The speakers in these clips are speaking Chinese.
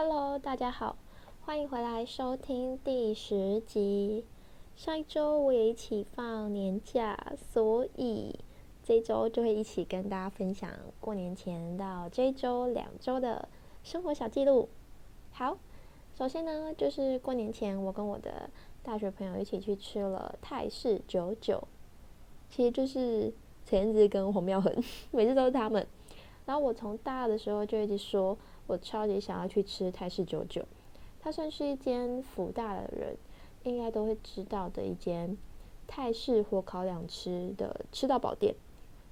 Hello，大家好，欢迎回来收听第十集。上一周我也一起放年假，所以这一周就会一起跟大家分享过年前到这一周两周的生活小记录。好，首先呢，就是过年前我跟我的大学朋友一起去吃了泰式九九，其实就是陈子跟黄妙恒，每次都是他们。然后我从大二的时候就一直说，我超级想要去吃泰式九九。它算是一间福大的人应该都会知道的一间泰式火烤两吃的吃到饱店，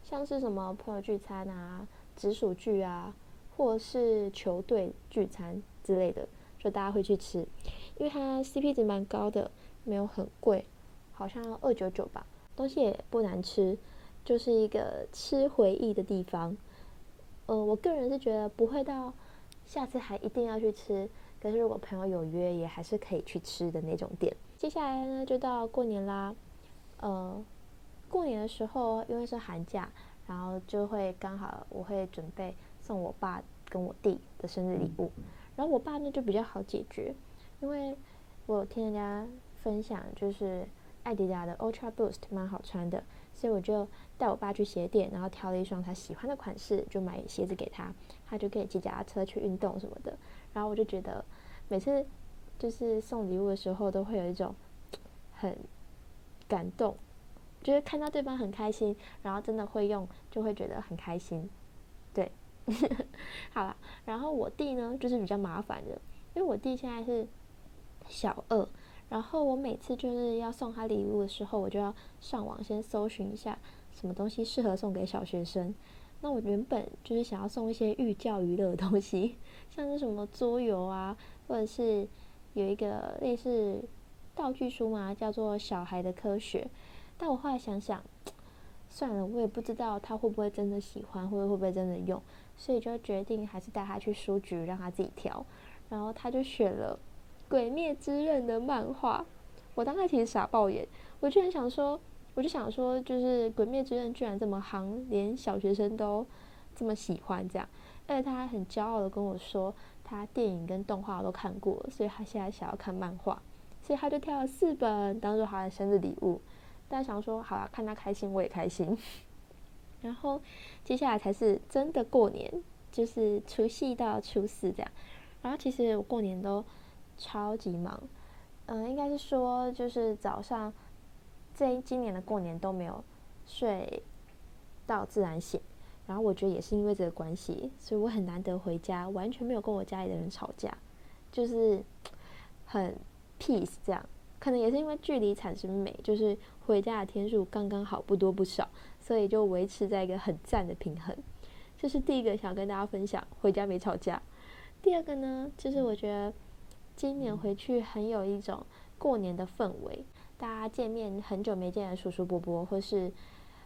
像是什么朋友聚餐啊、直属聚啊，或是球队聚餐之类的，就大家会去吃，因为它 CP 值蛮高的，没有很贵，好像二九九吧，东西也不难吃，就是一个吃回忆的地方。呃，我个人是觉得不会到下次还一定要去吃，可是如果朋友有约，也还是可以去吃的那种店。接下来呢，就到过年啦。呃，过年的时候因为是寒假，然后就会刚好我会准备送我爸跟我弟的生日礼物。然后我爸呢就比较好解决，因为我听人家分享，就是艾迪达的 Ultra Boost 蛮好穿的。所以我就带我爸去鞋店，然后挑了一双他喜欢的款式，就买鞋子给他，他就可以骑脚踏车去运动什么的。然后我就觉得，每次就是送礼物的时候，都会有一种很感动，就是看到对方很开心，然后真的会用，就会觉得很开心。对，好了，然后我弟呢，就是比较麻烦的，因为我弟现在是小二。然后我每次就是要送他礼物的时候，我就要上网先搜寻一下什么东西适合送给小学生。那我原本就是想要送一些寓教于乐的东西，像是什么桌游啊，或者是有一个类似道具书嘛，叫做《小孩的科学》。但我后来想想，算了，我也不知道他会不会真的喜欢，或者会不会真的用，所以就决定还是带他去书局让他自己挑。然后他就选了。《鬼灭之刃》的漫画，我当时其实傻爆眼，我居然想说，我就想说，就是《鬼灭之刃》居然这么行，连小学生都这么喜欢这样。而且他还很骄傲的跟我说，他电影跟动画都看过，所以他现在想要看漫画，所以他就挑了四本当做他的生日礼物。但想说，好了，看他开心，我也开心。然后接下来才是真的过年，就是除夕到初四这样。然后其实我过年都。超级忙，嗯、呃，应该是说，就是早上这今年的过年都没有睡到自然醒，然后我觉得也是因为这个关系，所以我很难得回家，完全没有跟我家里的人吵架，就是很 peace 这样。可能也是因为距离产生美，就是回家的天数刚刚好，不多不少，所以就维持在一个很赞的平衡。这是第一个想跟大家分享，回家没吵架。第二个呢，就是我觉得。今年回去很有一种过年的氛围，大家见面很久没见的叔叔伯伯，或是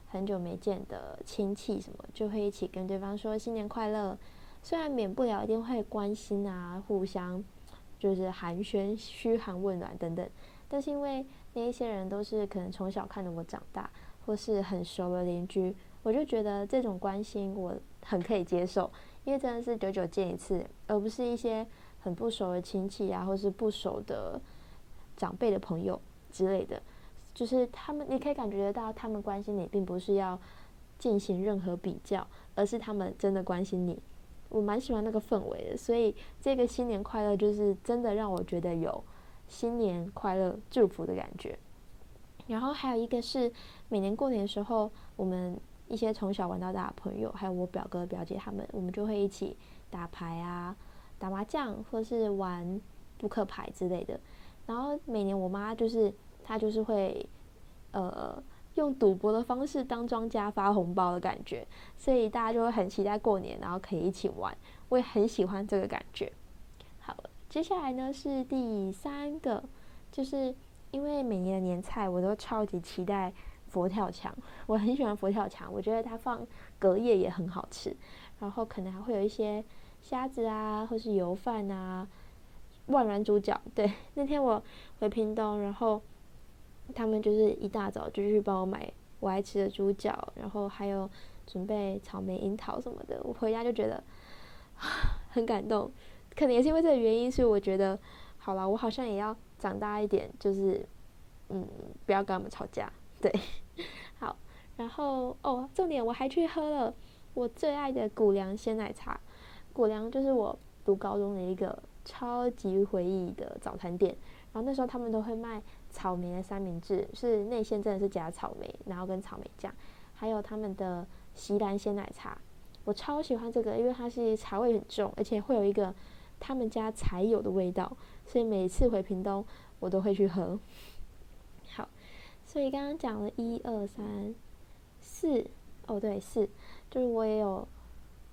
很久没见的亲戚什么，就会一起跟对方说新年快乐。虽然免不了一定会关心啊，互相就是寒暄、嘘寒问暖等等，但是因为那一些人都是可能从小看着我长大，或是很熟的邻居，我就觉得这种关心我很可以接受，因为真的是久久见一次，而不是一些。很不熟的亲戚啊，或是不熟的长辈的朋友之类的，就是他们，你可以感觉得到，他们关心你，并不是要进行任何比较，而是他们真的关心你。我蛮喜欢那个氛围的，所以这个新年快乐，就是真的让我觉得有新年快乐祝福的感觉。然后还有一个是，每年过年的时候，我们一些从小玩到大的朋友，还有我表哥表姐他们，我们就会一起打牌啊。打麻将或是玩扑克牌之类的，然后每年我妈就是她就是会，呃，用赌博的方式当庄家发红包的感觉，所以大家就会很期待过年，然后可以一起玩，我也很喜欢这个感觉。好，接下来呢是第三个，就是因为每年的年菜我都超级期待佛跳墙，我很喜欢佛跳墙，我觉得它放隔夜也很好吃，然后可能还会有一些。虾子啊，或是油饭啊，万峦猪脚。对，那天我回屏东，然后他们就是一大早就去帮我买我爱吃的猪脚，然后还有准备草莓、樱桃什么的。我回家就觉得 很感动，可能也是因为这个原因，所以我觉得，好了，我好像也要长大一点，就是，嗯，不要跟他们吵架，对，好，然后哦，重点我还去喝了我最爱的谷粮鲜奶茶，果粮就是我读高中的一个超级回忆的早餐店，然后那时候他们都会卖草莓的三明治，是内馅真的是假草莓，然后跟草莓酱，还有他们的席兰鲜奶茶。我超喜欢这个，因为它是茶味很重，而且会有一个他们家才有的味道，所以每次回屏东我都会去喝。好，所以刚刚讲了一二三四，哦对，四，就是我也有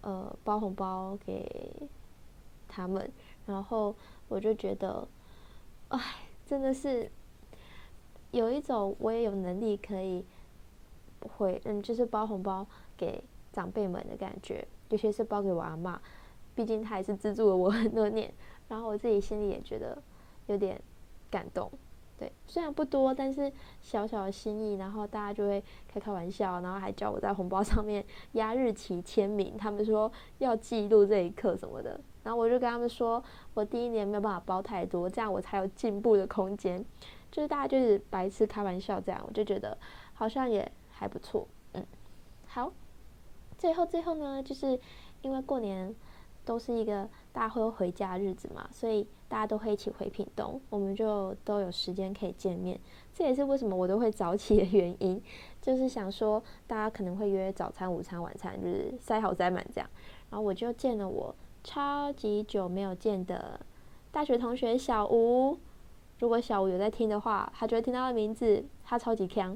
呃包红包给他们，然后我就觉得，哎，真的是有一种我也有能力可以回，嗯，就是包红包给。长辈们的感觉，尤其是包给我阿妈，毕竟她也是资助了我很多年，然后我自己心里也觉得有点感动。对，虽然不多，但是小小的心意，然后大家就会开开玩笑，然后还叫我在红包上面压日期签名，他们说要记录这一刻什么的，然后我就跟他们说，我第一年没有办法包太多，这样我才有进步的空间。就是大家就是白痴开玩笑这样，我就觉得好像也还不错。嗯，好。最后，最后呢，就是因为过年都是一个大家会回家的日子嘛，所以大家都会一起回屏东，我们就都有时间可以见面。这也是为什么我都会早起的原因，就是想说大家可能会约早餐、午餐、晚餐，就是塞好塞满这样。然后我就见了我超级久没有见的大学同学小吴。如果小吴有在听的话，他就会听到的名字，他超级强。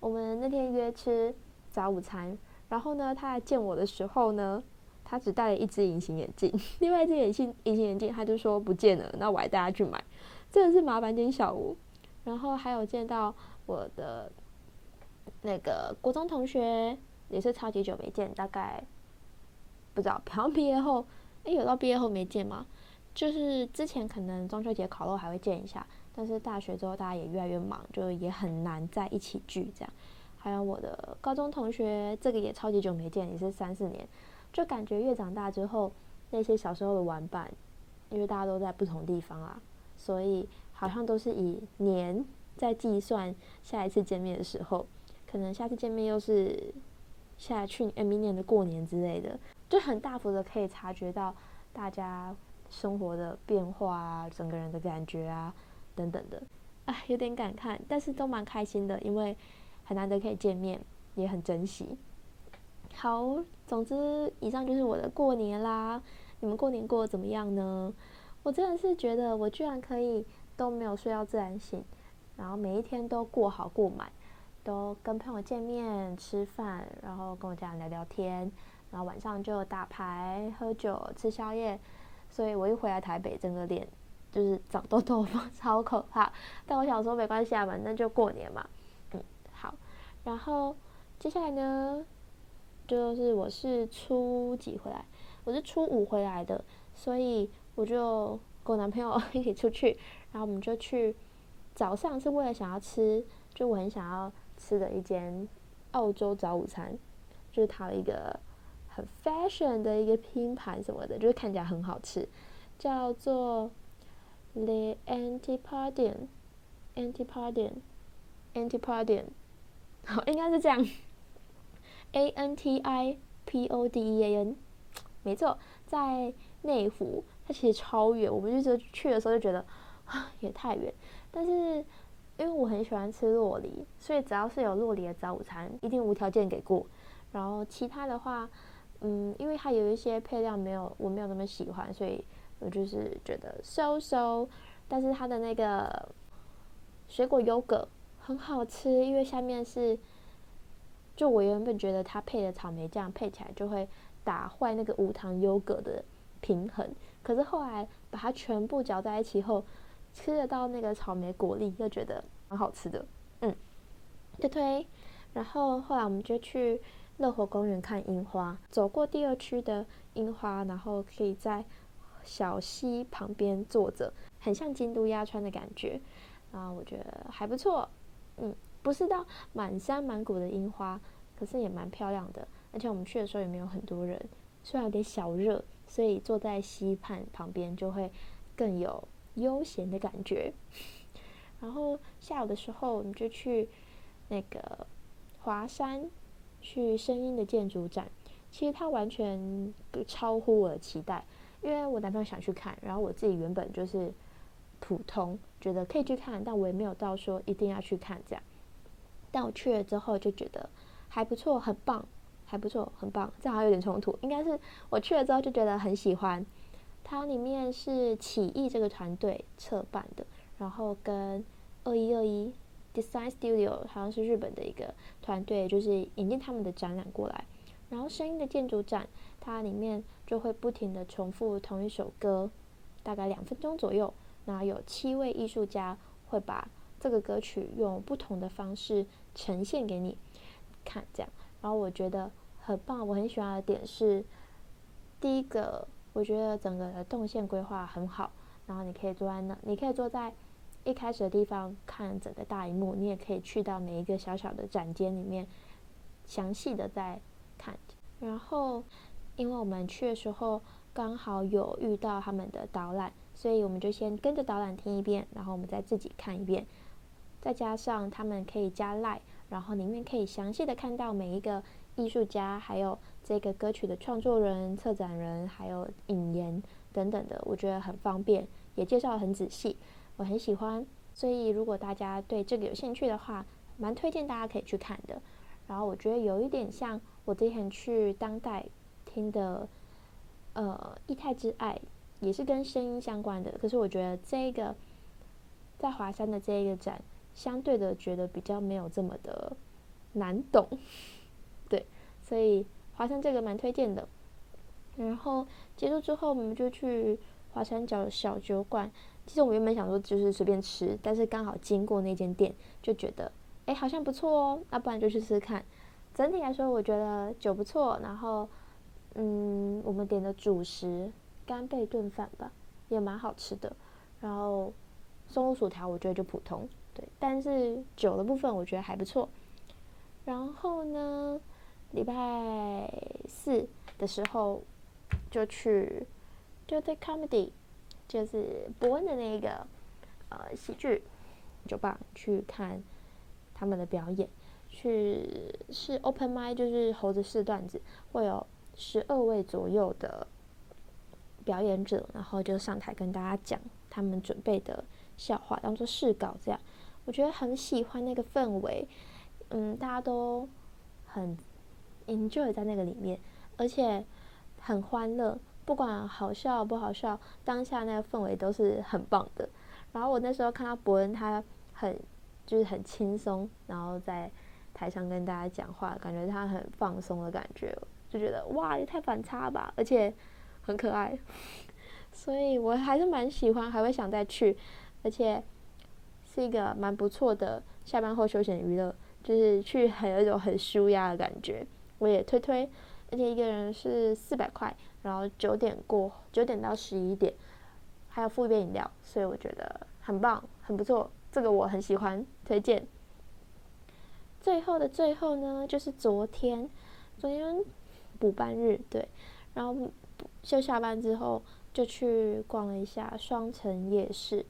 我们那天约吃早午餐。然后呢，他来见我的时候呢，他只戴了一只隐形眼镜，另外一只眼镜隐形眼镜他就说不见了，那我还带他去买，真的是麻烦点小吴。然后还有见到我的那个国中同学，也是超级久没见，大概不知道，好像毕业后，诶，有到毕业后没见吗？就是之前可能中秋节烤肉还会见一下，但是大学之后大家也越来越忙，就也很难在一起聚这样。还有我的高中同学，这个也超级久没见，也是三四年，就感觉越长大之后，那些小时候的玩伴，因为大家都在不同地方啊，所以好像都是以年在计算下一次见面的时候，可能下次见面又是下去诶明年的过年之类的，就很大幅的可以察觉到大家生活的变化啊，整个人的感觉啊等等的，哎，有点感慨，但是都蛮开心的，因为。很难得可以见面，也很珍惜。好，总之以上就是我的过年啦。你们过年过得怎么样呢？我真的是觉得我居然可以都没有睡到自然醒，然后每一天都过好过满，都跟朋友见面吃饭，然后跟我家人聊聊天，然后晚上就打牌、喝酒、吃宵夜。所以我一回来台北，整个脸就是长痘痘，超可怕。但我想说没关系啊，反正就过年嘛。嗯，好然后接下来呢，就是我是初几回来？我是初五回来的，所以我就跟我男朋友 一起出去，然后我们就去早上是为了想要吃，就我很想要吃的一间澳洲早午餐，就是它的一个很 fashion 的一个拼盘什么的，就是看起来很好吃，叫做 The Antipodean，Antipodean，Antipodean。好，应该是这样，A N T I P O D E A N，没错，在内湖，它其实超远。我们就去的时候就觉得啊，也太远。但是因为我很喜欢吃洛梨，所以只要是有洛梨的早午餐，一定无条件给过。然后其他的话，嗯，因为它有一些配料没有我没有那么喜欢，所以我就是觉得 so so。但是它的那个水果优格。很好吃，因为下面是，就我原本觉得它配的草莓酱配起来就会打坏那个无糖优格的平衡，可是后来把它全部搅在一起后，吃得到那个草莓果粒，又觉得蛮好吃的，嗯，推推。然后后来我们就去乐活公园看樱花，走过第二区的樱花，然后可以在小溪旁边坐着，很像京都鸭川的感觉，啊，我觉得还不错。嗯，不是到满山满谷的樱花，可是也蛮漂亮的。而且我们去的时候也没有很多人，虽然有点小热，所以坐在溪畔旁边就会更有悠闲的感觉。然后下午的时候，我们就去那个华山，去声音的建筑展。其实它完全超乎我的期待，因为我男朋友想去看，然后我自己原本就是普通，觉得可以去看，但我也没有到说一定要去看这样。但我去了之后就觉得还不错，很棒，还不错，很棒。这好像有点冲突，应该是我去了之后就觉得很喜欢。它里面是起义这个团队策办的，然后跟二一二一 Design Studio 好像是日本的一个团队，就是引进他们的展览过来。然后声音的建筑展，它里面就会不停的重复同一首歌，大概两分钟左右。那有七位艺术家会把这个歌曲用不同的方式呈现给你看，这样。然后我觉得很棒，我很喜欢的点是，第一个，我觉得整个的动线规划很好。然后你可以坐在那，你可以坐在一开始的地方看整个大荧幕，你也可以去到每一个小小的展间里面，详细的再看。然后，因为我们去的时候刚好有遇到他们的导览，所以我们就先跟着导览听一遍，然后我们再自己看一遍。再加上他们可以加 Live，然后里面可以详细的看到每一个艺术家，还有这个歌曲的创作人、策展人，还有引言等等的，我觉得很方便，也介绍很仔细，我很喜欢。所以如果大家对这个有兴趣的话，蛮推荐大家可以去看的。然后我觉得有一点像我之前去当代听的，呃，《液态之爱》也是跟声音相关的。可是我觉得这个在华山的这一个展。相对的，觉得比较没有这么的难懂，对，所以华山这个蛮推荐的。然后结束之后，我们就去华山角小酒馆。其实我原本想说就是随便吃，但是刚好经过那间店，就觉得哎好像不错哦，那不然就去试试看。整体来说，我觉得酒不错。然后嗯，我们点的主食干贝炖饭吧，也蛮好吃的。然后松露薯条，我觉得就普通。但是酒的部分我觉得还不错。然后呢，礼拜四的时候就去 Dirty Comedy，就是伯恩的那个呃喜剧酒吧去看他们的表演。去是 Open Mic，就是猴子试段子，会有十二位左右的表演者，然后就上台跟大家讲他们准备的笑话，当做试稿这样。我觉得很喜欢那个氛围，嗯，大家都很 enjoy 在那个里面，而且很欢乐，不管好笑不好笑，当下那个氛围都是很棒的。然后我那时候看到伯恩，他很就是很轻松，然后在台上跟大家讲话，感觉他很放松的感觉，就觉得哇，也太反差吧，而且很可爱，所以我还是蛮喜欢，还会想再去，而且。是一个蛮不错的下班后休闲娱乐，就是去很有一种很舒压的感觉。我也推推，而且一个人是四百块，然后九点过九点到十一点，还有附一杯饮料，所以我觉得很棒，很不错。这个我很喜欢，推荐。最后的最后呢，就是昨天，昨天补班日，对，然后就下班之后就去逛了一下双城夜市。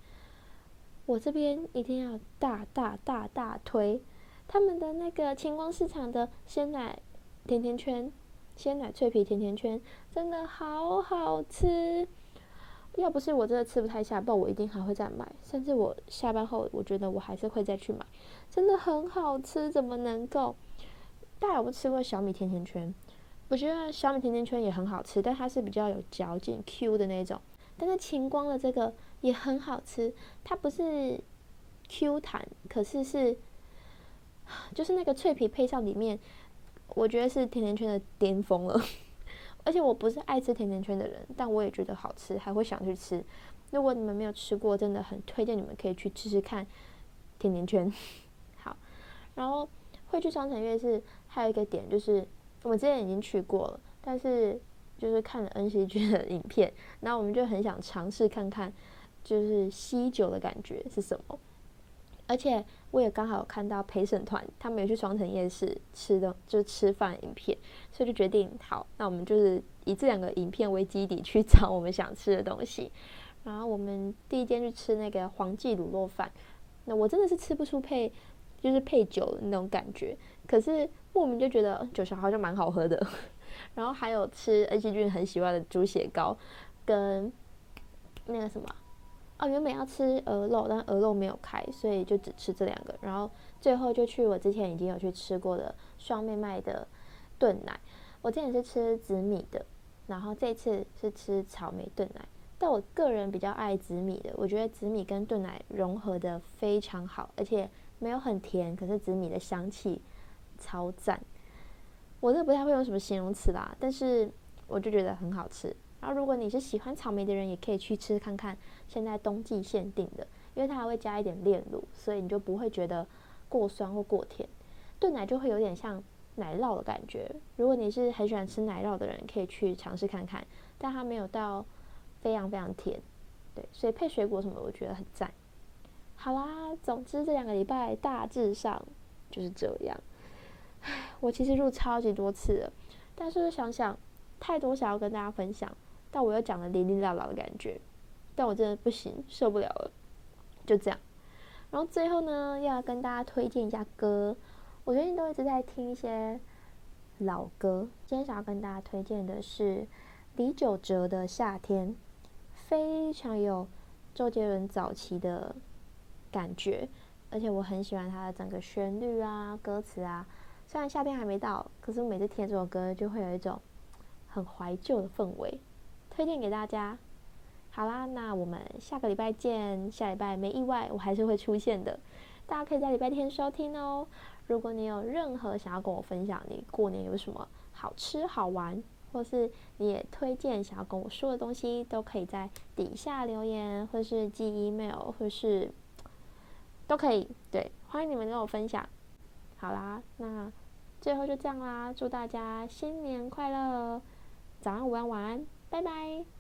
我这边一定要大大大大推他们的那个晴光市场的鲜奶甜甜圈，鲜奶脆皮甜甜圈真的好好吃。要不是我真的吃不太下，不我一定还会再买。甚至我下班后，我觉得我还是会再去买，真的很好吃。怎么能够？大家有没有吃过小米甜甜圈？我觉得小米甜甜圈也很好吃，但它是比较有嚼劲、Q 的那种。但是晴光的这个。也很好吃，它不是 Q 弹，可是是，就是那个脆皮配上里面，我觉得是甜甜圈的巅峰了。而且我不是爱吃甜甜圈的人，但我也觉得好吃，还会想去吃。如果你们没有吃过，真的很推荐你们可以去吃吃看甜甜圈。好，然后会去双城夜市还有一个点就是，我们之前已经去过了，但是就是看了 NCG 的影片，然后我们就很想尝试看看。就是吸酒的感觉是什么？而且我也刚好看到陪审团他们有去双城夜市吃的，就是吃饭影片，所以就决定好，那我们就是以这两个影片为基底去找我们想吃的东西。然后我们第一间去吃那个黄记卤肉饭，那我真的是吃不出配，就是配酒的那种感觉，可是莫名就觉得酒好像蛮好喝的。然后还有吃恩熙俊很喜欢的猪血糕，跟那个什么。哦，原本要吃鹅肉，但鹅肉没有开，所以就只吃这两个。然后最后就去我之前已经有去吃过的双妹卖的炖奶。我之前是吃紫米的，然后这次是吃草莓炖奶。但我个人比较爱紫米的，我觉得紫米跟炖奶融合的非常好，而且没有很甜，可是紫米的香气超赞。我这不太会用什么形容词啦，但是我就觉得很好吃。然后，如果你是喜欢草莓的人，也可以去吃看看。现在冬季限定的，因为它还会加一点炼乳，所以你就不会觉得过酸或过甜。炖奶就会有点像奶酪的感觉。如果你是很喜欢吃奶酪的人，可以去尝试看看。但它没有到非常非常甜，对，所以配水果什么，我觉得很赞。好啦，总之这两个礼拜大致上就是这样。唉，我其实录超级多次了，但是想想太多想要跟大家分享。但我又讲了零零落落的感觉，但我真的不行，受不了了，就这样。然后最后呢，要跟大家推荐一下歌。我最近都一直在听一些老歌，今天想要跟大家推荐的是李玖哲的《夏天》，非常有周杰伦早期的感觉，而且我很喜欢他的整个旋律啊、歌词啊。虽然夏天还没到，可是每次听这首歌，就会有一种很怀旧的氛围。推荐给大家，好啦，那我们下个礼拜见。下礼拜没意外，我还是会出现的。大家可以在礼拜天收听哦。如果你有任何想要跟我分享，你过年有什么好吃好玩，或是你也推荐想要跟我说的东西，都可以在底下留言，或是寄 email，或是都可以。对，欢迎你们跟我分享。好啦，那最后就这样啦。祝大家新年快乐，早安、午安、晚安。拜拜。